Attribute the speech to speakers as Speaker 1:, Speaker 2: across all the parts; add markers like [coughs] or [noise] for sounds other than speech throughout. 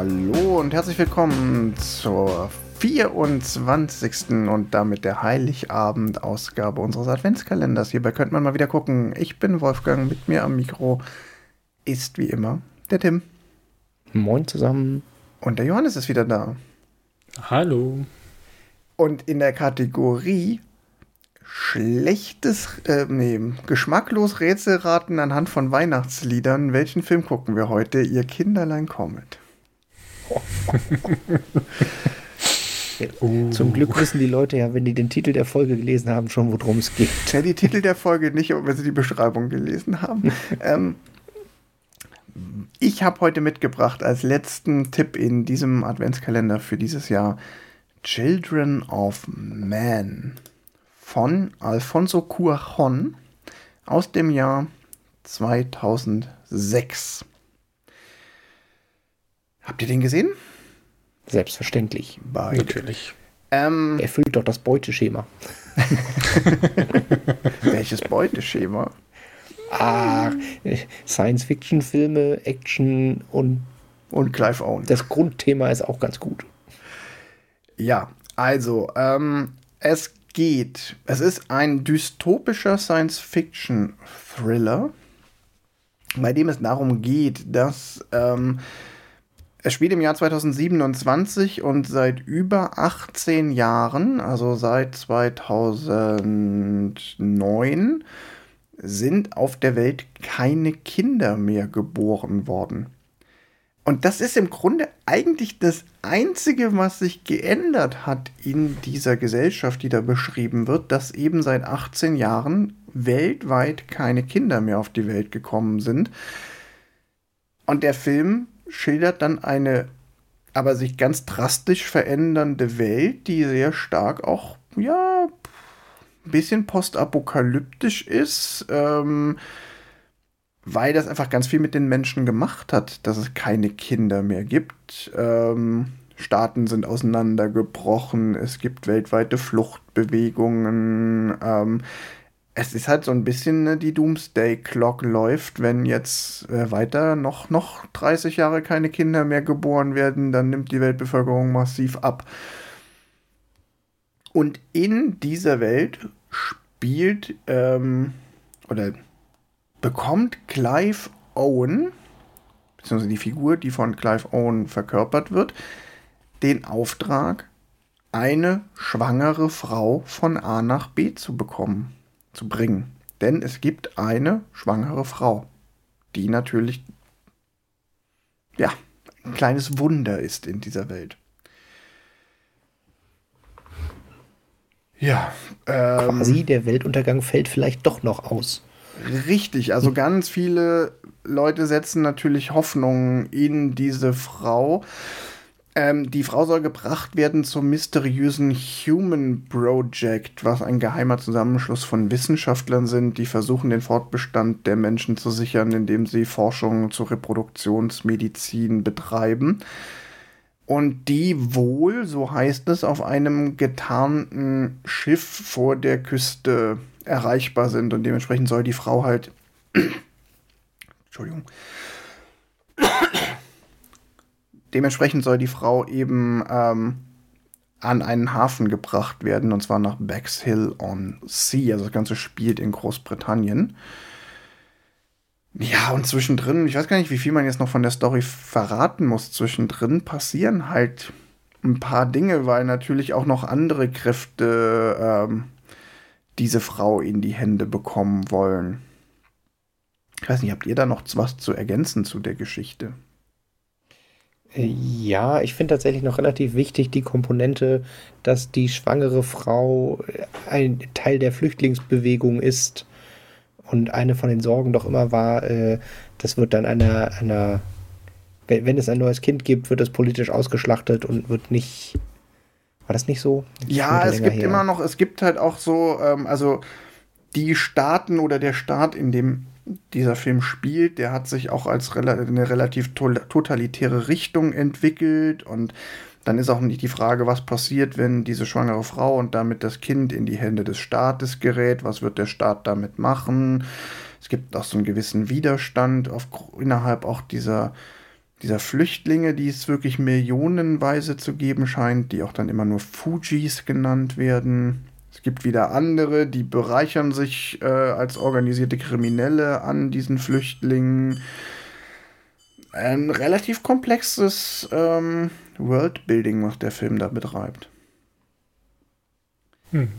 Speaker 1: Hallo und herzlich willkommen zur 24. und damit der Heiligabend-Ausgabe unseres Adventskalenders. Hierbei könnte man mal wieder gucken. Ich bin Wolfgang, mit mir am Mikro ist wie immer der Tim.
Speaker 2: Moin zusammen.
Speaker 1: Und der Johannes ist wieder da.
Speaker 3: Hallo.
Speaker 1: Und in der Kategorie schlechtes, äh, nee, geschmacklos Rätselraten anhand von Weihnachtsliedern. Welchen Film gucken wir heute? Ihr Kinderlein kommet. [laughs]
Speaker 2: oh. Zum Glück wissen die Leute ja, wenn die den Titel der Folge gelesen haben, schon worum es geht.
Speaker 1: Ja, die Titel der Folge nicht, aber wenn sie die Beschreibung gelesen haben. [laughs] ähm, ich habe heute mitgebracht als letzten Tipp in diesem Adventskalender für dieses Jahr Children of Man von Alfonso Cuarón aus dem Jahr 2006. Habt ihr den gesehen?
Speaker 2: Selbstverständlich.
Speaker 3: Beide. Natürlich.
Speaker 2: Ähm, Erfüllt doch das Beuteschema. [laughs]
Speaker 1: Welches Beuteschema?
Speaker 2: Ah, Science-Fiction-Filme, Action und.
Speaker 1: Und Clive Owen.
Speaker 2: Das Grundthema ist auch ganz gut.
Speaker 1: Ja, also, ähm, es geht. Es ist ein dystopischer Science-Fiction-Thriller, bei dem es darum geht, dass. Ähm, es spielt im Jahr 2027 und seit über 18 Jahren, also seit 2009, sind auf der Welt keine Kinder mehr geboren worden. Und das ist im Grunde eigentlich das Einzige, was sich geändert hat in dieser Gesellschaft, die da beschrieben wird, dass eben seit 18 Jahren weltweit keine Kinder mehr auf die Welt gekommen sind. Und der Film schildert dann eine aber sich ganz drastisch verändernde Welt, die sehr stark auch, ja, ein bisschen postapokalyptisch ist, ähm, weil das einfach ganz viel mit den Menschen gemacht hat, dass es keine Kinder mehr gibt. Ähm, Staaten sind auseinandergebrochen, es gibt weltweite Fluchtbewegungen. Ähm, es ist halt so ein bisschen ne, die Doomsday Clock läuft, wenn jetzt äh, weiter noch, noch 30 Jahre keine Kinder mehr geboren werden, dann nimmt die Weltbevölkerung massiv ab. Und in dieser Welt spielt ähm, oder bekommt Clive Owen, beziehungsweise die Figur, die von Clive Owen verkörpert wird, den Auftrag, eine schwangere Frau von A nach B zu bekommen zu bringen. Denn es gibt eine schwangere Frau, die natürlich, ja, ein kleines Wunder ist in dieser Welt.
Speaker 2: Ja. Ähm, Quasi der Weltuntergang fällt vielleicht doch noch aus.
Speaker 1: Richtig, also ganz viele Leute setzen natürlich Hoffnung in diese Frau. Ähm, die Frau soll gebracht werden zum mysteriösen Human Project, was ein geheimer Zusammenschluss von Wissenschaftlern sind, die versuchen, den Fortbestand der Menschen zu sichern, indem sie Forschung zur Reproduktionsmedizin betreiben. Und die wohl, so heißt es, auf einem getarnten Schiff vor der Küste erreichbar sind. Und dementsprechend soll die Frau halt. [coughs] Entschuldigung dementsprechend soll die Frau eben ähm, an einen Hafen gebracht werden, und zwar nach Bexhill on Sea. Also das Ganze spielt in Großbritannien. Ja, und zwischendrin, ich weiß gar nicht, wie viel man jetzt noch von der Story verraten muss. Zwischendrin passieren halt ein paar Dinge, weil natürlich auch noch andere Kräfte ähm, diese Frau in die Hände bekommen wollen. Ich weiß nicht, habt ihr da noch was zu ergänzen zu der Geschichte?
Speaker 2: Ja, ich finde tatsächlich noch relativ wichtig die Komponente, dass die schwangere Frau ein Teil der Flüchtlingsbewegung ist und eine von den Sorgen doch immer war, äh, das wird dann einer, einer, wenn es ein neues Kind gibt, wird es politisch ausgeschlachtet und wird nicht, war das nicht so?
Speaker 1: Das ja, es gibt her. immer noch, es gibt halt auch so, ähm, also die Staaten oder der Staat, in dem dieser Film spielt, der hat sich auch als rela eine relativ to totalitäre Richtung entwickelt und dann ist auch nicht die Frage, was passiert, wenn diese schwangere Frau und damit das Kind in die Hände des Staates gerät, was wird der Staat damit machen? Es gibt auch so einen gewissen Widerstand auf, innerhalb auch dieser dieser Flüchtlinge, die es wirklich millionenweise zu geben scheint, die auch dann immer nur Fujis genannt werden. Es gibt wieder andere, die bereichern sich äh, als organisierte Kriminelle an diesen Flüchtlingen. Ein relativ komplexes ähm, Worldbuilding, was der Film da betreibt. Mhm.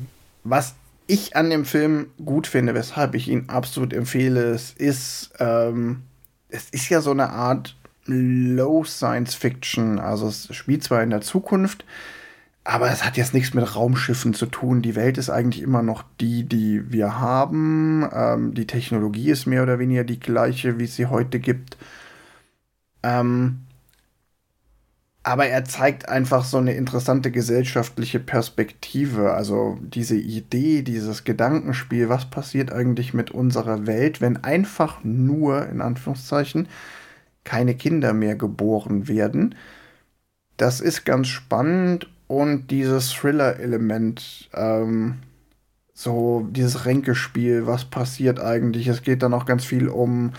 Speaker 1: Was ich an dem Film gut finde, weshalb ich ihn absolut empfehle, es ist, ähm, es ist ja so eine Art Low Science Fiction. Also es spielt zwar in der Zukunft, aber es hat jetzt nichts mit Raumschiffen zu tun. Die Welt ist eigentlich immer noch die, die wir haben. Ähm, die Technologie ist mehr oder weniger die gleiche, wie es sie heute gibt. Ähm, aber er zeigt einfach so eine interessante gesellschaftliche Perspektive. Also diese Idee, dieses Gedankenspiel, was passiert eigentlich mit unserer Welt, wenn einfach nur, in Anführungszeichen, keine Kinder mehr geboren werden. Das ist ganz spannend und dieses Thriller-Element, ähm, so dieses Ränkespiel, was passiert eigentlich? Es geht dann auch ganz viel um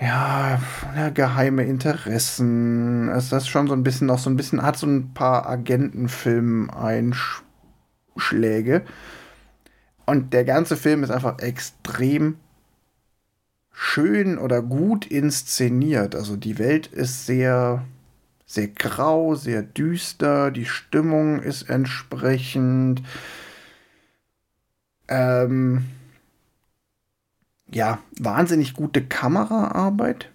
Speaker 1: ja, ja, geheime Interessen. Es ist schon so ein bisschen noch so ein bisschen, hat so ein paar Agentenfilm-Einschläge. Und der ganze Film ist einfach extrem schön oder gut inszeniert. Also die Welt ist sehr sehr grau, sehr düster, die Stimmung ist entsprechend. Ähm, ja, wahnsinnig gute Kameraarbeit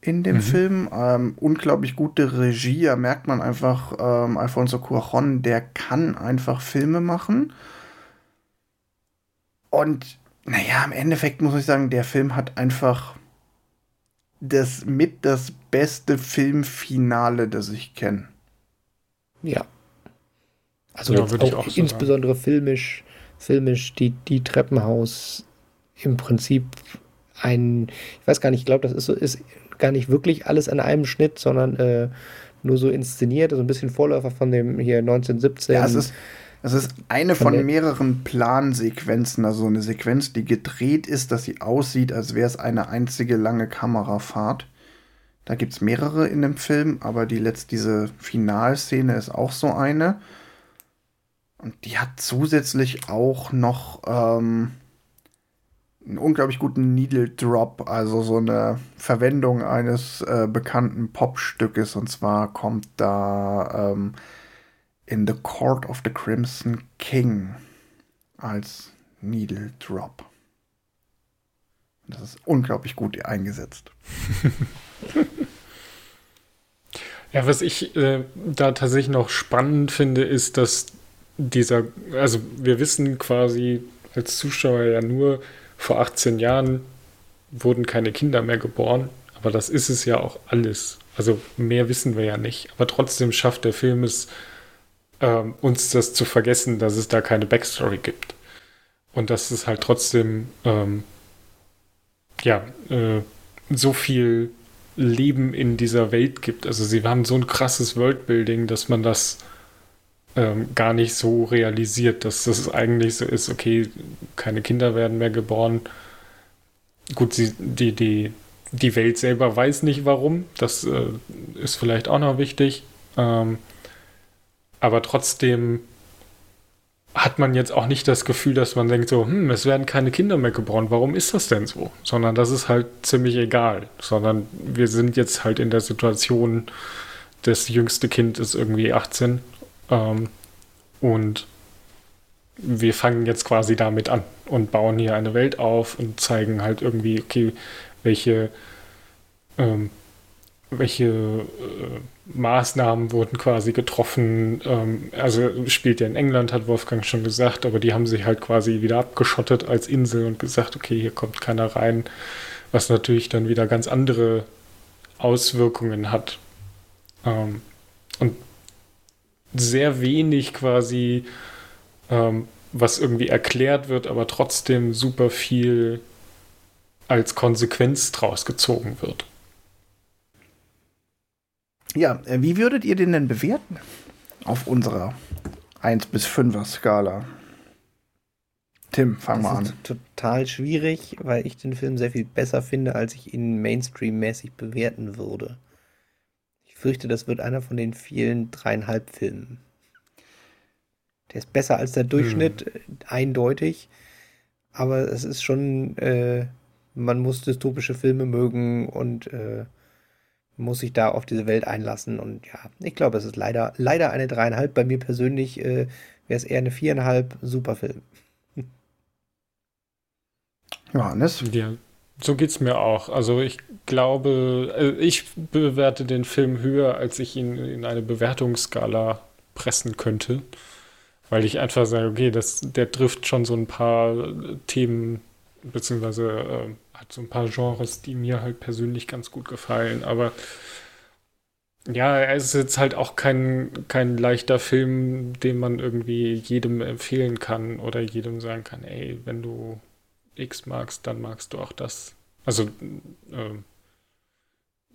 Speaker 1: in dem mhm. Film. Ähm, unglaublich gute Regie. Da merkt man einfach, ähm, Alfonso Cuarón, der kann einfach Filme machen. Und naja, im Endeffekt muss ich sagen, der Film hat einfach das mit das beste Filmfinale, das ich kenne.
Speaker 2: Ja. Also ja, auch, auch so insbesondere sagen. filmisch, filmisch die, die Treppenhaus im Prinzip ein, ich weiß gar nicht, ich glaube, das ist, ist gar nicht wirklich alles an einem Schnitt, sondern äh, nur so inszeniert, also ein bisschen Vorläufer von dem hier 1917.
Speaker 1: Ja, es ist, es ist eine von, von mehreren Plansequenzen, also eine Sequenz, die gedreht ist, dass sie aussieht, als wäre es eine einzige lange Kamerafahrt. Da gibt es mehrere in dem Film, aber die letzte, diese Finalszene ist auch so eine. Und die hat zusätzlich auch noch ähm, einen unglaublich guten Needle Drop, also so eine Verwendung eines äh, bekannten Popstückes. Und zwar kommt da ähm, in The Court of the Crimson King als Needle Drop. Das ist unglaublich gut eingesetzt. [laughs]
Speaker 3: ja, was ich äh, da tatsächlich noch spannend finde, ist, dass dieser, also wir wissen quasi als Zuschauer ja nur, vor 18 Jahren wurden keine Kinder mehr geboren, aber das ist es ja auch alles. Also mehr wissen wir ja nicht, aber trotzdem schafft der Film es, ähm, uns das zu vergessen, dass es da keine Backstory gibt. Und dass es halt trotzdem, ähm, ja, äh, so viel Leben in dieser Welt gibt. Also sie haben so ein krasses Worldbuilding, dass man das ähm, gar nicht so realisiert, dass das eigentlich so ist, okay, keine Kinder werden mehr geboren. Gut, sie, die, die, die Welt selber weiß nicht warum. Das äh, ist vielleicht auch noch wichtig. Ähm, aber trotzdem hat man jetzt auch nicht das Gefühl, dass man denkt so, hm, es werden keine Kinder mehr geboren, warum ist das denn so? Sondern das ist halt ziemlich egal. Sondern wir sind jetzt halt in der Situation, das jüngste Kind ist irgendwie 18 ähm, und wir fangen jetzt quasi damit an und bauen hier eine Welt auf und zeigen halt irgendwie, okay, welche ähm, welche äh, Maßnahmen wurden quasi getroffen. Ähm, also spielt ja in England, hat Wolfgang schon gesagt, aber die haben sich halt quasi wieder abgeschottet als Insel und gesagt, okay, hier kommt keiner rein, was natürlich dann wieder ganz andere Auswirkungen hat. Ähm, und sehr wenig quasi, ähm, was irgendwie erklärt wird, aber trotzdem super viel als Konsequenz draus gezogen wird.
Speaker 1: Ja, äh, wie würdet ihr den denn bewerten? Auf unserer 1 bis 5er Skala. Tim, fang das mal an.
Speaker 2: total schwierig, weil ich den Film sehr viel besser finde, als ich ihn Mainstream-mäßig bewerten würde. Ich fürchte, das wird einer von den vielen dreieinhalb Filmen. Der ist besser als der Durchschnitt, hm. eindeutig. Aber es ist schon, äh, man muss dystopische Filme mögen und äh, muss sich da auf diese Welt einlassen. Und ja, ich glaube, es ist leider, leider eine dreieinhalb. Bei mir persönlich äh, wäre es eher eine viereinhalb. Super Film.
Speaker 3: Johannes? Ja, so geht es mir auch. Also ich glaube, äh, ich bewerte den Film höher, als ich ihn in eine Bewertungsskala pressen könnte. Weil ich einfach sage, okay, das, der trifft schon so ein paar Themen, beziehungsweise äh, hat so ein paar Genres, die mir halt persönlich ganz gut gefallen. Aber ja, er ist jetzt halt auch kein, kein leichter Film, den man irgendwie jedem empfehlen kann oder jedem sagen kann, ey, wenn du X magst, dann magst du auch das. Also äh,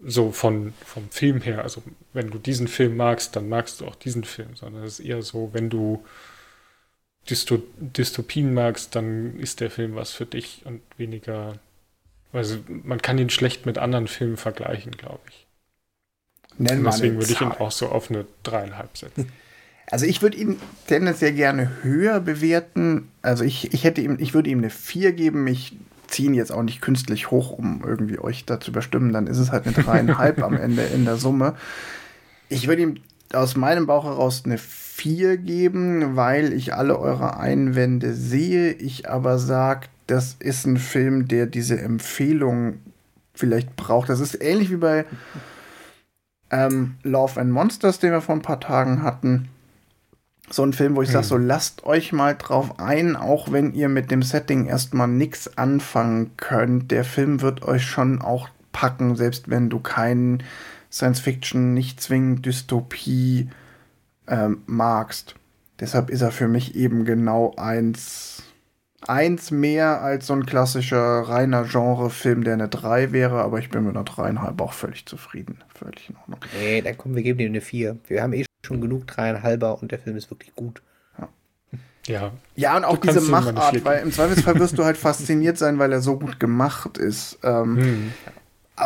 Speaker 3: so von, vom Film her, also wenn du diesen Film magst, dann magst du auch diesen Film, sondern es ist eher so, wenn du Dysto Dystopien magst, dann ist der Film was für dich und weniger, also man kann ihn schlecht mit anderen Filmen vergleichen, glaube ich. Nennen Deswegen würde ich ihn auch so auf eine dreieinhalb setzen. [laughs]
Speaker 1: Also ich würde ihn tendenziell gerne höher bewerten. Also ich, ich hätte ihm, ich würde ihm eine 4 geben. Ich ziehe ihn jetzt auch nicht künstlich hoch, um irgendwie euch da zu bestimmen. Dann ist es halt eine dreieinhalb [laughs] am Ende in der Summe. Ich würde ihm aus meinem Bauch heraus eine 4 geben, weil ich alle eure Einwände sehe. Ich aber sage, das ist ein Film, der diese Empfehlung vielleicht braucht. Das ist ähnlich wie bei ähm, Love and Monsters, den wir vor ein paar Tagen hatten so ein Film, wo ich hm. sage, so lasst euch mal drauf ein, auch wenn ihr mit dem Setting erstmal nichts anfangen könnt. Der Film wird euch schon auch packen, selbst wenn du keinen Science Fiction, nicht zwingend Dystopie ähm, magst. Deshalb ist er für mich eben genau eins, eins mehr als so ein klassischer reiner Genre-Film, der eine 3 wäre, aber ich bin mit einer 3,5 auch völlig zufrieden. Völlig in Ordnung.
Speaker 2: Nee, dann kommen wir geben ihm eine 4. Wir haben eh schon genug dreieinhalber und der Film ist wirklich gut.
Speaker 1: Ja. Ja, und auch diese Machart, weil im Zweifelsfall wirst du halt fasziniert sein, weil er so gut gemacht ist. Ähm, hm.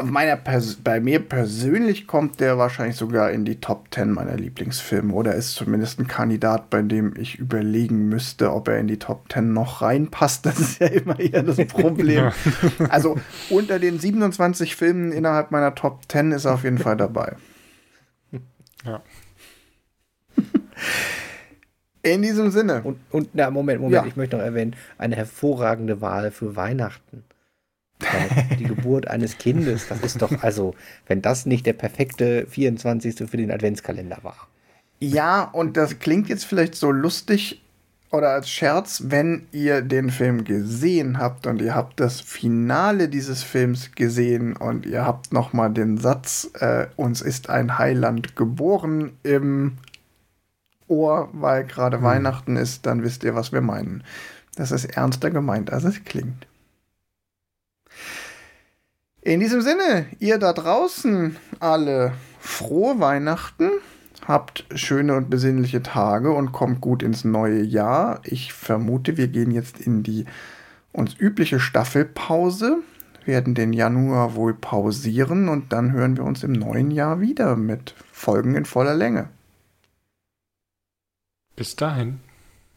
Speaker 1: Meiner bei mir persönlich kommt der wahrscheinlich sogar in die Top 10 meiner Lieblingsfilme oder ist zumindest ein Kandidat, bei dem ich überlegen müsste, ob er in die Top 10 noch reinpasst. Das ist ja immer eher das [laughs] Problem. ja. Also unter den 27 Filmen innerhalb meiner Top 10 ist er auf jeden Fall dabei.
Speaker 3: Ja. [laughs]
Speaker 1: In diesem Sinne.
Speaker 2: Und, und na, Moment, Moment, ja. ich möchte noch erwähnen, eine hervorragende Wahl für Weihnachten. Die Geburt eines Kindes, das ist doch, also, wenn das nicht der perfekte 24. für den Adventskalender war.
Speaker 1: Ja, und das klingt jetzt vielleicht so lustig oder als Scherz, wenn ihr den Film gesehen habt und ihr habt das Finale dieses Films gesehen und ihr habt noch mal den Satz, äh, uns ist ein Heiland geboren im Ohr, weil gerade hm. Weihnachten ist, dann wisst ihr, was wir meinen. Das ist ernster gemeint, als es klingt. In diesem Sinne, ihr da draußen alle frohe Weihnachten, habt schöne und besinnliche Tage und kommt gut ins neue Jahr. Ich vermute, wir gehen jetzt in die uns übliche Staffelpause, werden den Januar wohl pausieren und dann hören wir uns im neuen Jahr wieder mit Folgen in voller Länge.
Speaker 3: Bis dahin.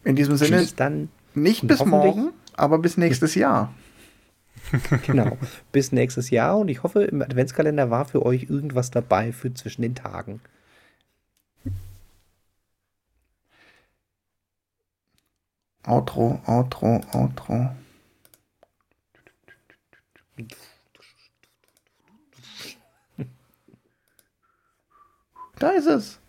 Speaker 1: In diesem Sinne,
Speaker 2: dann.
Speaker 1: Nicht bis morgen, aber bis nächstes Jahr.
Speaker 2: Genau, bis nächstes Jahr und ich hoffe, im Adventskalender war für euch irgendwas dabei für zwischen den Tagen.
Speaker 1: Outro, Outro, Outro. Da ist es.